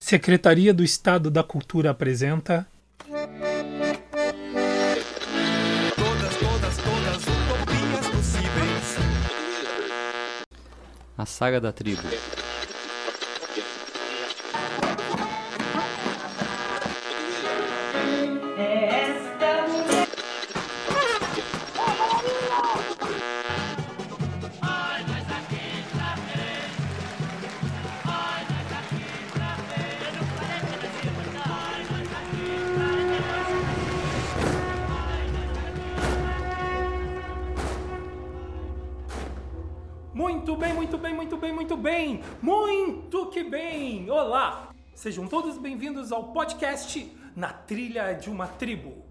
Secretaria do Estado da Cultura apresenta. Todas, todas, todas utopias possíveis. A Saga da Tribo. Sejam todos bem-vindos ao podcast Na Trilha de uma Tribo.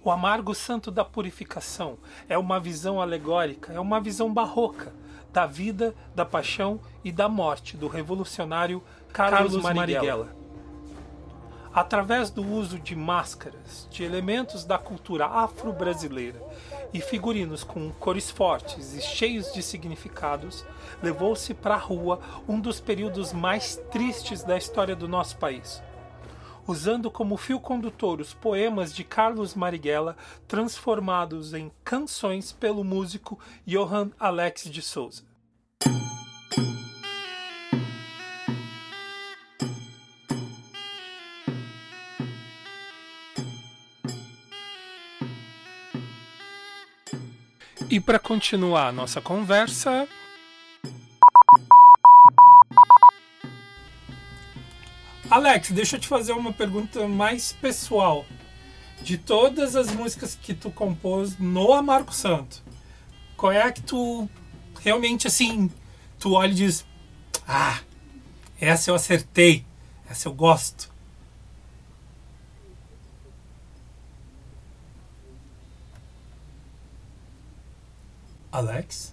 O amargo santo da purificação é uma visão alegórica, é uma visão barroca da vida, da paixão e da morte do revolucionário Carlos, Carlos Marighella. Através do uso de máscaras, de elementos da cultura afro-brasileira e figurinos com cores fortes e cheios de significados, levou-se para a rua um dos períodos mais tristes da história do nosso país usando como fio condutor os poemas de Carlos Marighella transformados em canções pelo músico Johann Alex de Souza. E para continuar a nossa conversa, Alex, deixa eu te fazer uma pergunta mais pessoal. De todas as músicas que tu compôs no Amargo Santo, qual é a que tu realmente assim, tu olha e diz: Ah, essa eu acertei, essa eu gosto. Alex?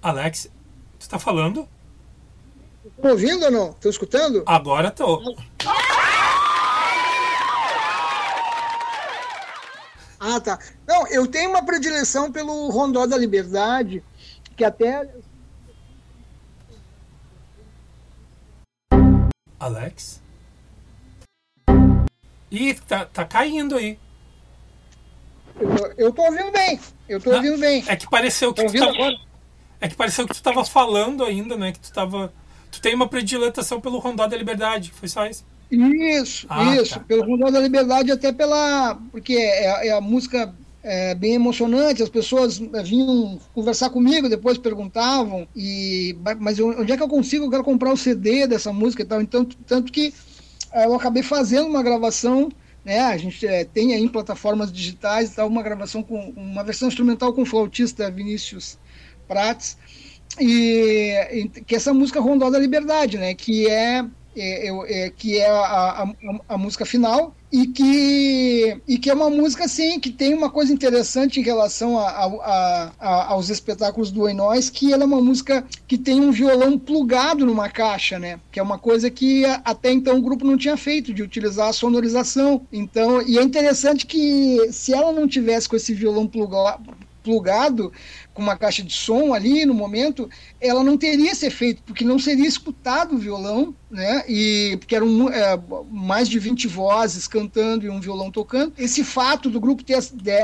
Alex, tu tá falando? Estão ouvindo ou não? Estão escutando? Agora tô. Ah, tá. Não, eu tenho uma predileção pelo Rondó da Liberdade, que até. Alex? Ih, tá, tá caindo aí. Eu, eu tô ouvindo bem. Eu tô ouvindo bem. É que pareceu que Tá tu tava, agora? É que pareceu que tu tava falando ainda, né? Que tu tava. Tu tem uma predileção pelo Rondó da Liberdade. Foi só isso. Isso, Ah, isso. tá. Pelo Rondó da Liberdade, até pela. Porque é, é a música é, bem emocionante, as pessoas é, vinham conversar comigo, depois perguntavam, e mas onde é que eu consigo? Eu quero comprar o CD dessa música e tal. Então, tanto que é, eu acabei fazendo uma gravação, né? A gente é, tem aí em plataformas digitais tal, uma gravação com uma versão instrumental com o flautista Vinícius Prates, e, e que essa música Rondó da Liberdade, né? Que é, é, é, que é a, a, a música final e que, e que é uma música assim que tem uma coisa interessante em relação a, aos espetáculos do Enóis, que ela é uma música que tem um violão plugado numa caixa, né? Que é uma coisa que até então o grupo não tinha feito, de utilizar a sonorização. Então, e é interessante que se ela não tivesse com esse violão pluga- plugado, com uma caixa de som ali no momento, ela não teria esse efeito, porque não seria escutado o violão, né? E porque eram é, mais de 20 vozes cantando e um violão tocando. Esse fato do grupo ter,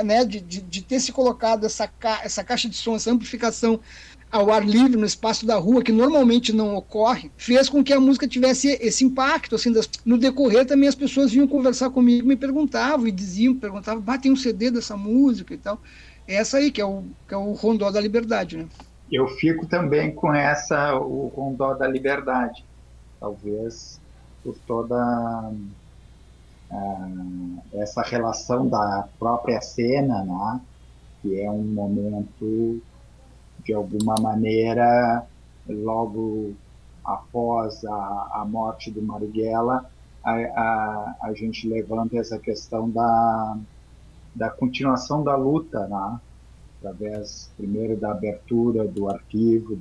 né, de, de, de ter se colocado essa, ca essa caixa de som, essa amplificação ao ar livre no espaço da rua, que normalmente não ocorre, fez com que a música tivesse esse impacto. Assim, das- no decorrer também as pessoas vinham conversar comigo, me perguntavam e diziam, perguntavam, bah, tem um CD dessa música e tal. Essa aí que é o, que é o Rondó da Liberdade, né? Eu fico também com essa, o Rondó da Liberdade. Talvez por toda ah, essa relação da própria cena, né? que é um momento, de alguma maneira, logo após a, a morte do Marighella, a, a, a gente levanta essa questão da, da continuação da luta, né? através primeiro da abertura do arquivo,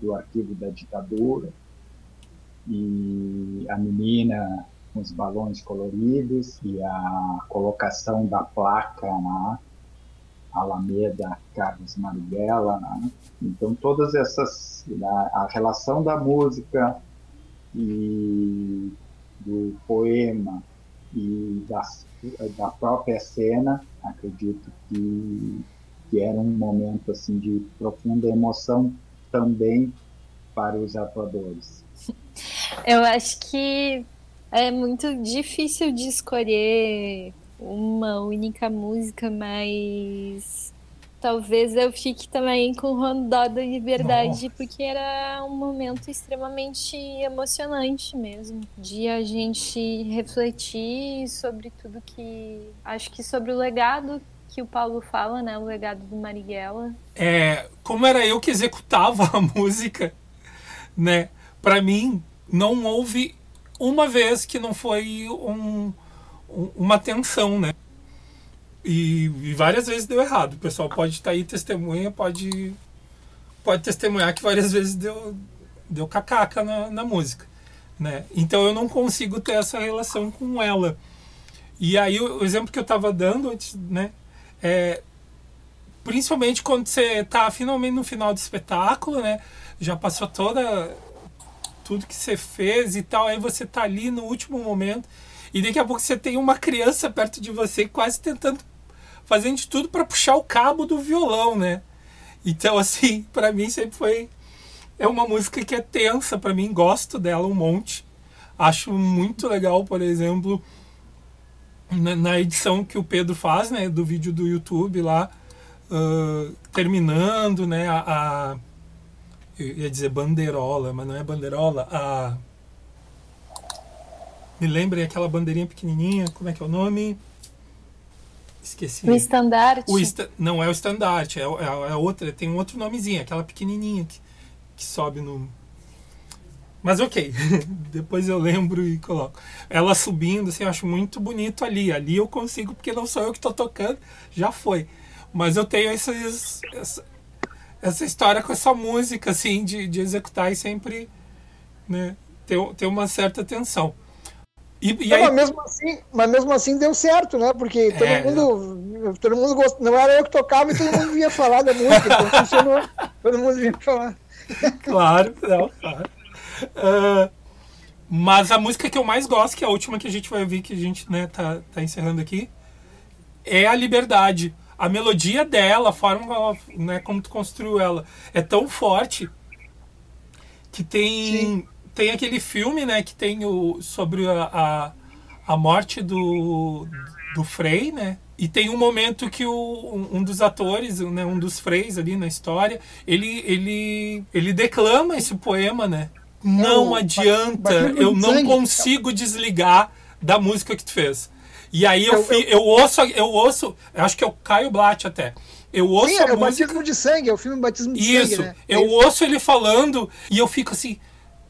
do, arquivo da ditadura, e a menina com os balões coloridos e a colocação da placa né, Alameda Carlos Marighella. Né? Então, todas essas. A, a relação da música e do poema e das, da própria cena, acredito que, que era um momento assim de profunda emoção também para os atuadores. Eu acho que é muito difícil de escolher uma única música, mas talvez eu fique também com o Rondó da Liberdade, Nossa. porque era um momento extremamente emocionante mesmo, de a gente refletir sobre tudo que. Acho que sobre o legado que o Paulo fala, né? O legado do Marighella. É, como era eu que executava a música, né? Para mim, não houve uma vez que não foi um, um, uma tensão, né? E, e, várias vezes deu errado. O pessoal pode estar tá aí testemunha, pode pode testemunhar que várias vezes deu deu cacaca na, na música, né? Então eu não consigo ter essa relação com ela. E aí o, exemplo que eu estava dando antes, né? É, principalmente quando você está finalmente no final do espetáculo, né? Já passou toda tudo que você fez e tal, aí você tá ali no último momento e daqui a pouco você tem uma criança perto de você quase tentando fazendo de tudo para puxar o cabo do violão, né? Então assim, para mim sempre foi é uma música que é tensa para mim, gosto dela um monte. Acho muito legal, por exemplo, na, na edição que o Pedro faz, né, do vídeo do YouTube lá, uh, terminando, né, a, a eu ia dizer bandeirola, mas não é bandeirola, a. Me lembrem aquela bandeirinha pequenininha, como é que é o nome? Esqueci. O estandarte. O. Não é o estandarte, é, é, é outra, tem um outro nomezinho, aquela pequenininha que, que sobe no. Mas ok, depois eu lembro e coloco. Ela subindo, assim, eu acho muito bonito ali. Ali eu consigo, porque não sou eu que estou tocando, já foi. Mas eu tenho esses, essa história com essa música, assim, de, de executar e sempre né, ter, ter uma certa tensão. E, e aí... mas, mesmo assim, mas mesmo assim deu certo, né? Porque todo é, mundo. Todo mundo gost... Não era eu que tocava e todo mundo vinha falar da música. Então funcionou. Todo mundo vinha falar. Claro, não, claro. Uh, mas a música que eu mais gosto, que é a última que a gente vai ouvir, que a gente né, tá, tá encerrando aqui, é a Liberdade a melodia dela, a forma né, como tu construiu ela, é tão forte que tem tem aquele filme, né, que tem o sobre a, a, a morte do do Frei, né? E tem um momento que o, um dos atores, né, um dos freis ali na história, ele, ele, ele declama esse poema, né? Não, não adianta, eu não consigo desligar da música que tu fez. E aí eu, eu, eu, ouço, eu ouço, acho que é o Caio Blatt até. Eu ouço Sim, a é o música... batismo de sangue, é o filme Batismo de Isso, sangue. Isso, né? eu ouço ele falando e eu fico assim,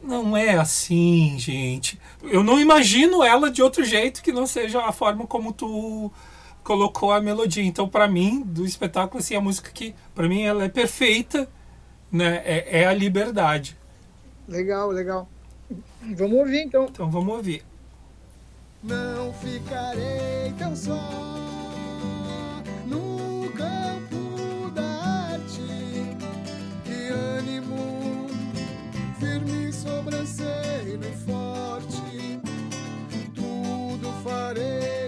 não é assim, gente. Eu não imagino ela de outro jeito que não seja a forma como tu colocou a melodia. Então, para mim, do espetáculo, assim, a música que, para mim, ela é perfeita, né? É, é a liberdade. Legal, legal. Vamos ouvir então. Então vamos ouvir. Não ficarei tão só sobrancelho forte. Tudo farei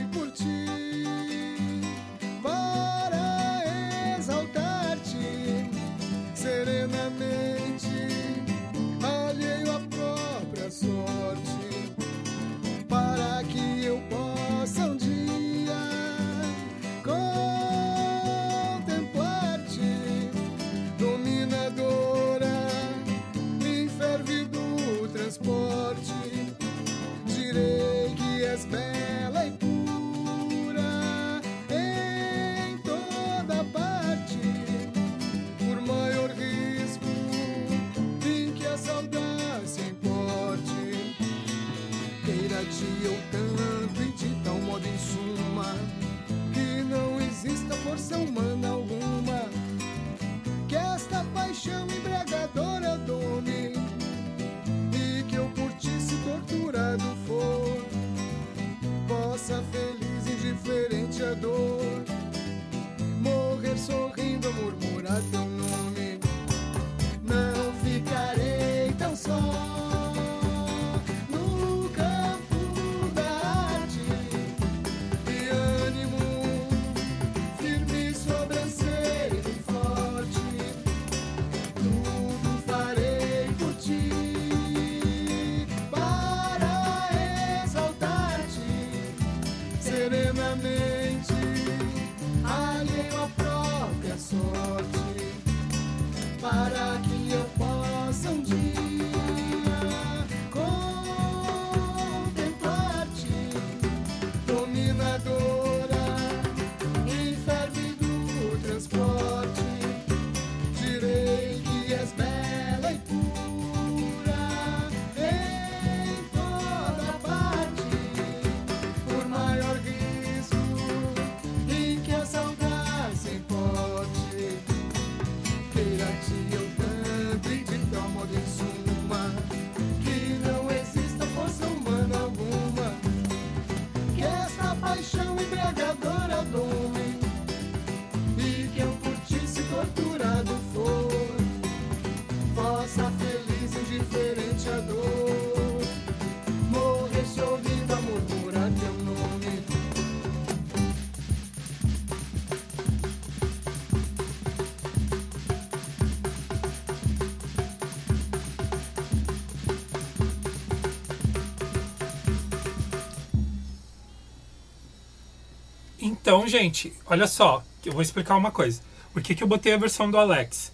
Então, gente, olha só, eu vou explicar uma coisa. Por que, que eu botei a versão do Alex?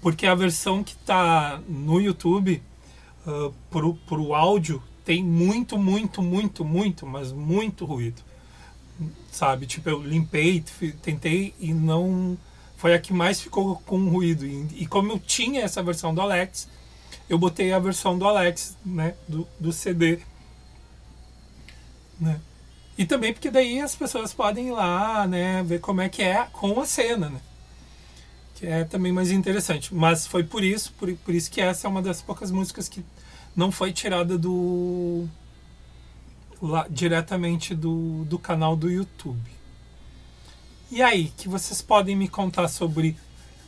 Porque a versão que tá no YouTube, uh, pro, pro áudio, tem muito, muito, muito, muito, mas muito ruído. Sabe? Tipo, eu limpei, tentei e não. Foi a que mais ficou com ruído. E, e como eu tinha essa versão do Alex, eu botei a versão do Alex, né? Do, do CD. Né? E também porque daí as pessoas podem ir lá, né? Ver como é que é com a cena, né? Que é também mais interessante. Mas foi por isso, por, por isso que essa é uma das poucas músicas que não foi tirada do lá, diretamente do, do canal do YouTube. E aí, que vocês podem me contar sobre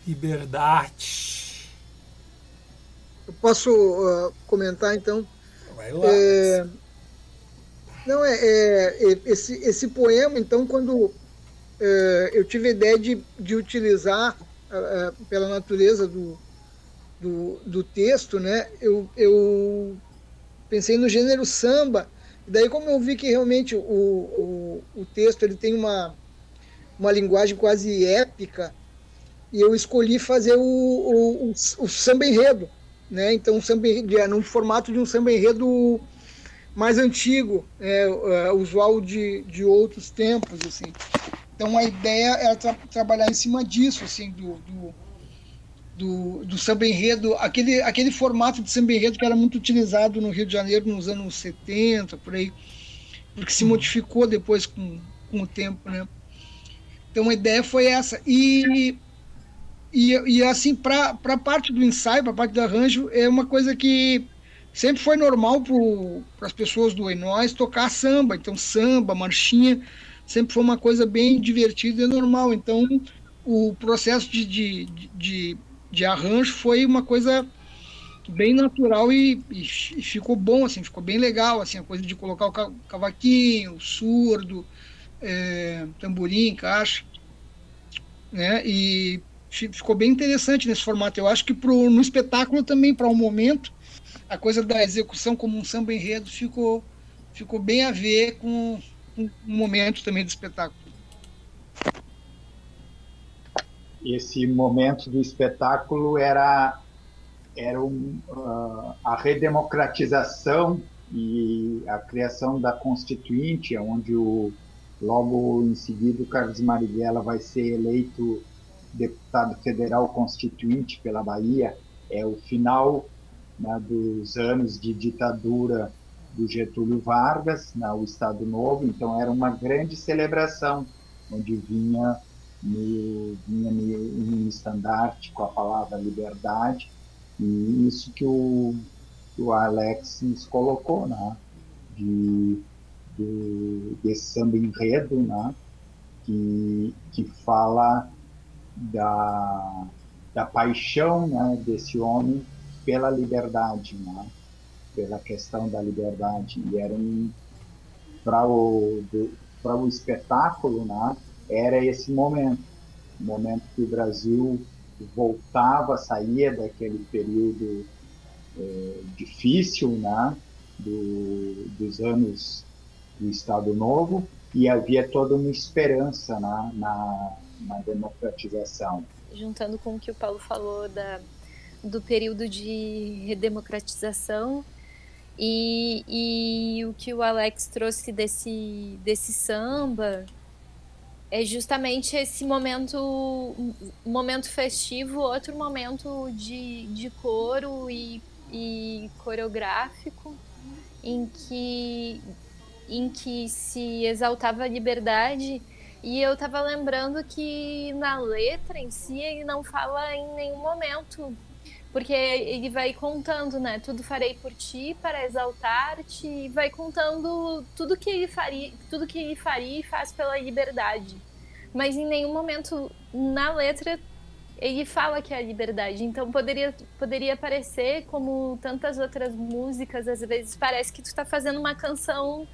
liberdade? Eu posso uh, comentar então? Vai lá. É... Não, é, é, é, esse, esse poema, então, quando é, eu tive a ideia de, de utilizar, uh, pela natureza do, do, do texto, né, eu, eu pensei no gênero samba. E daí, como eu vi que realmente o, o, o texto ele tem uma, uma linguagem quase épica, e eu escolhi fazer o, o, o, o samba enredo. Né? Então, samba enredo, é, no formato de um samba enredo mais antigo, é, é, usual de, de outros tempos. assim. Então, a ideia era tra trabalhar em cima disso, assim, do, do do, do samba enredo, aquele, aquele formato de samba enredo que era muito utilizado no Rio de Janeiro nos anos 70, por aí, porque se modificou depois com, com o tempo, né? Então a ideia foi essa. E, e, e assim, para a parte do ensaio, para a parte do arranjo, é uma coisa que sempre foi normal para as pessoas do Enóis tocar samba. Então, samba, marchinha, sempre foi uma coisa bem divertida e normal. Então, o processo de, de, de, de arranjo foi uma coisa bem natural e, e, ficou bom, assim, ficou bem legal, assim, a coisa de colocar o cavaquinho, o surdo, é, tamborim, caixa, né, e ficou bem interessante nesse formato. Eu acho que pro, no espetáculo também, para o um momento, a coisa da execução como um samba enredo ficou, ficou bem a ver com, com o momento também do espetáculo esse momento do espetáculo era, era um, uh, a redemocratização e a criação da Constituinte, onde o, logo em seguida o Carlos Marighella vai ser eleito deputado federal constituinte pela Bahia. É o final né, dos anos de ditadura do Getúlio Vargas, né, o Estado Novo, então era uma grande celebração, onde vinha meio, vinha meio em estandarte com a palavra liberdade, e isso que o, o Alex nos colocou, né? De, de, desse samba enredo, né? Que, que fala da, da paixão né, desse homem pela liberdade, né? pela questão da liberdade. E era um, para o, para o espetáculo, né? era esse momento, o momento que o Brasil voltava, saía daquele período é, difícil, né, do, dos anos do Estado Novo, e havia toda uma esperança né, na, na democratização. Juntando com o que o Paulo falou da, do período de redemocratização. E, e o que o Alex trouxe desse, desse samba, é justamente esse momento momento festivo, outro momento de, de coro e, e coreográfico em que em que se exaltava a liberdade. E eu estava lembrando que na letra em si ele não fala em nenhum momento porque ele vai contando, né? Tudo farei por ti para exaltar-te, e vai contando tudo que ele faria, tudo que ele faria e faz pela liberdade. Mas em nenhum momento na letra ele fala que é a liberdade. Então poderia poderia parecer como tantas outras músicas, às vezes parece que tu está fazendo uma canção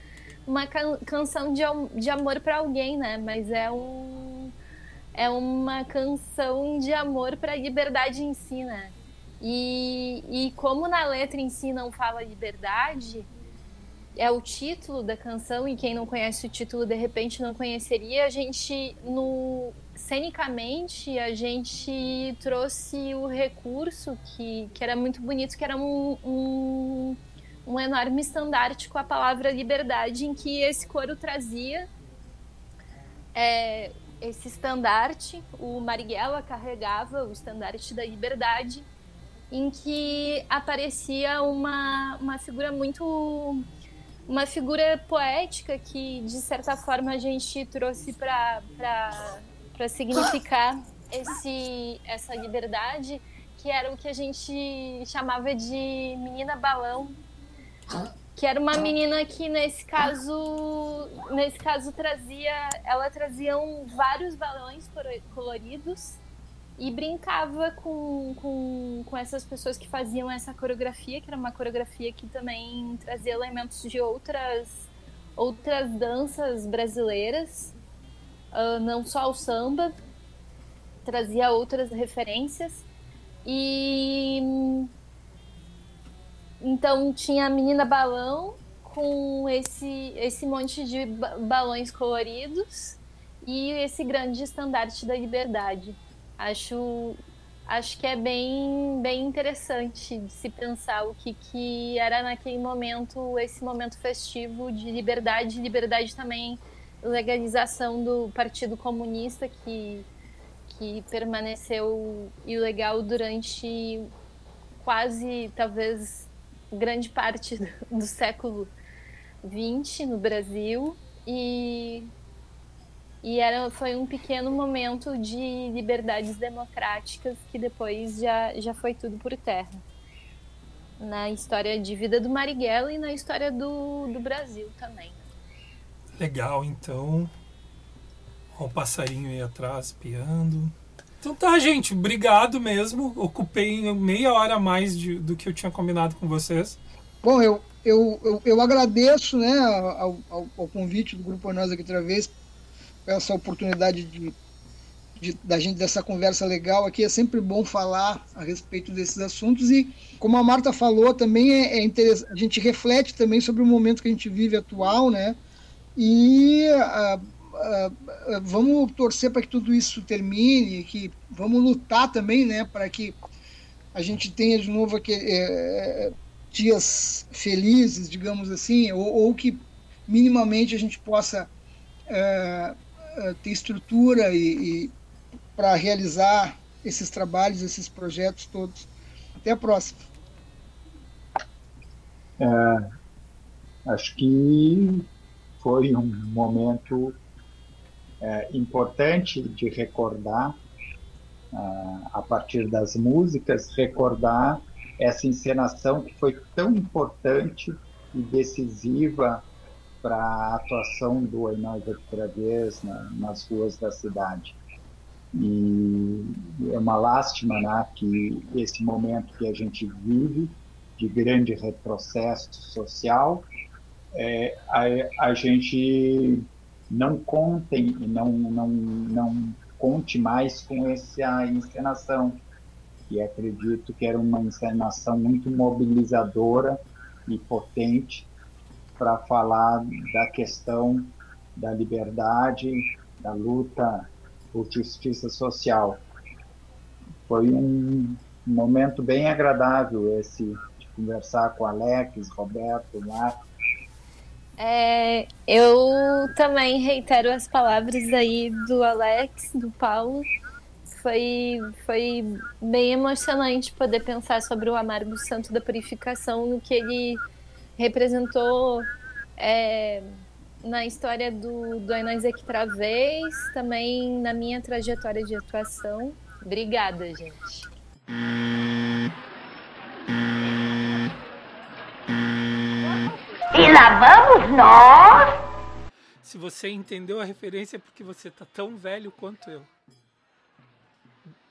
uma can canção de, de amor para alguém, né? Mas é um é uma canção de amor para a liberdade em si, né? E, e como na letra em si não fala liberdade, é o título da canção e quem não conhece o título de repente não conheceria. A gente no cenicamente a gente trouxe o recurso que, que era muito bonito, que era um, um, um enorme estandarte com a palavra liberdade, em que esse coro trazia é, esse estandarte, o Marighella carregava o estandarte da liberdade, em que aparecia uma, uma figura muito uma figura poética que de certa forma a gente trouxe para significar esse essa liberdade que era o que a gente chamava de menina balão que era uma menina que nesse caso nesse caso trazia ela trazia um, vários balões coloridos e brincava com, com, com essas pessoas que faziam essa coreografia, que era uma coreografia que também trazia elementos de outras, outras danças brasileiras, uh, não só o samba, trazia outras referências. E então tinha a menina balão com esse, esse monte de balões coloridos e esse grande estandarte da liberdade. Acho, acho que é bem, bem interessante de se pensar o que, que era naquele momento, esse momento festivo de liberdade, liberdade também legalização do Partido Comunista que, que permaneceu ilegal durante quase, talvez, grande parte do século XX no Brasil. E e era, foi um pequeno momento de liberdades democráticas que depois já, já foi tudo por terra. Na história de vida do Marighella e na história do, do Brasil também. Legal, então. Olha o passarinho aí atrás piando. Então tá, gente, obrigado mesmo. Ocupei meia hora a mais de, do que eu tinha combinado com vocês. Bom, eu, eu, eu, eu agradeço né, ao, ao, ao convite do Grupo Nós aqui outra vez essa oportunidade de, de, da gente dessa conversa legal aqui. É sempre bom falar a respeito desses assuntos e, como a Marta falou, também é, é interessante. A gente reflete também sobre o momento que a gente vive atual, né? E uh, uh, uh, vamos torcer para que tudo isso termine, que vamos lutar também, né, para que a gente tenha de novo é, dias felizes, digamos assim, ou, ou, que minimamente a gente possa é, ter estrutura e, e para realizar esses trabalhos, esses projetos todos. Até a próxima. É, acho que foi um momento é, importante de recordar, uh, a partir das músicas, recordar essa encenação que foi tão importante e decisiva para a atuação do outra vez na, nas ruas da cidade. E é uma lástima né, que esse momento que a gente vive, de grande retrocesso social, é, a, a gente não contem e não, não, não conte mais com essa encenação, que acredito que era uma encenação muito mobilizadora e potente para falar da questão da liberdade, da luta por justiça social. Foi um momento bem agradável esse de conversar com Alex, Roberto, Marco. É, eu também reitero as palavras aí do Alex, do Paulo. Foi, foi bem emocionante poder pensar sobre o amargo santo da purificação, no que ele representou é, na história do, do Ainós Travês, também na minha trajetória de atuação. Obrigada, gente. E lá vamos nós! Se você entendeu a referência é porque você tá tão velho quanto eu.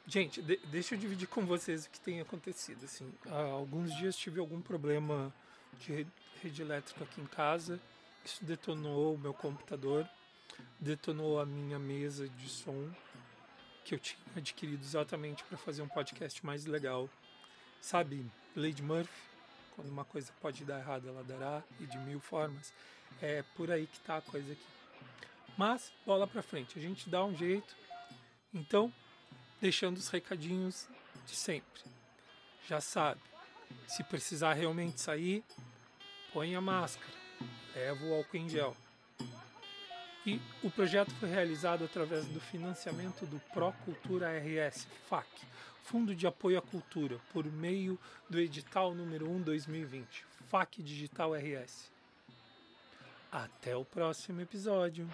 Gente, de, deixa eu dividir com vocês o que tem acontecido. Assim, há alguns dias tive algum problema de rede elétrica aqui em casa. Isso detonou o meu computador, detonou a minha mesa de som que eu tinha adquirido exatamente para fazer um podcast mais legal. Sabe, Lady Murphy? Quando uma coisa pode dar errado, ela dará e de mil formas. É por aí que tá a coisa aqui. Mas bola para frente, a gente dá um jeito. Então, deixando os recadinhos de sempre. Já sabe, se precisar realmente sair, põe a máscara, leva o álcool em gel. E o projeto foi realizado através do financiamento do Procultura RS FAC, Fundo de Apoio à Cultura, por meio do edital número 1 2020, FAC Digital RS. Até o próximo episódio.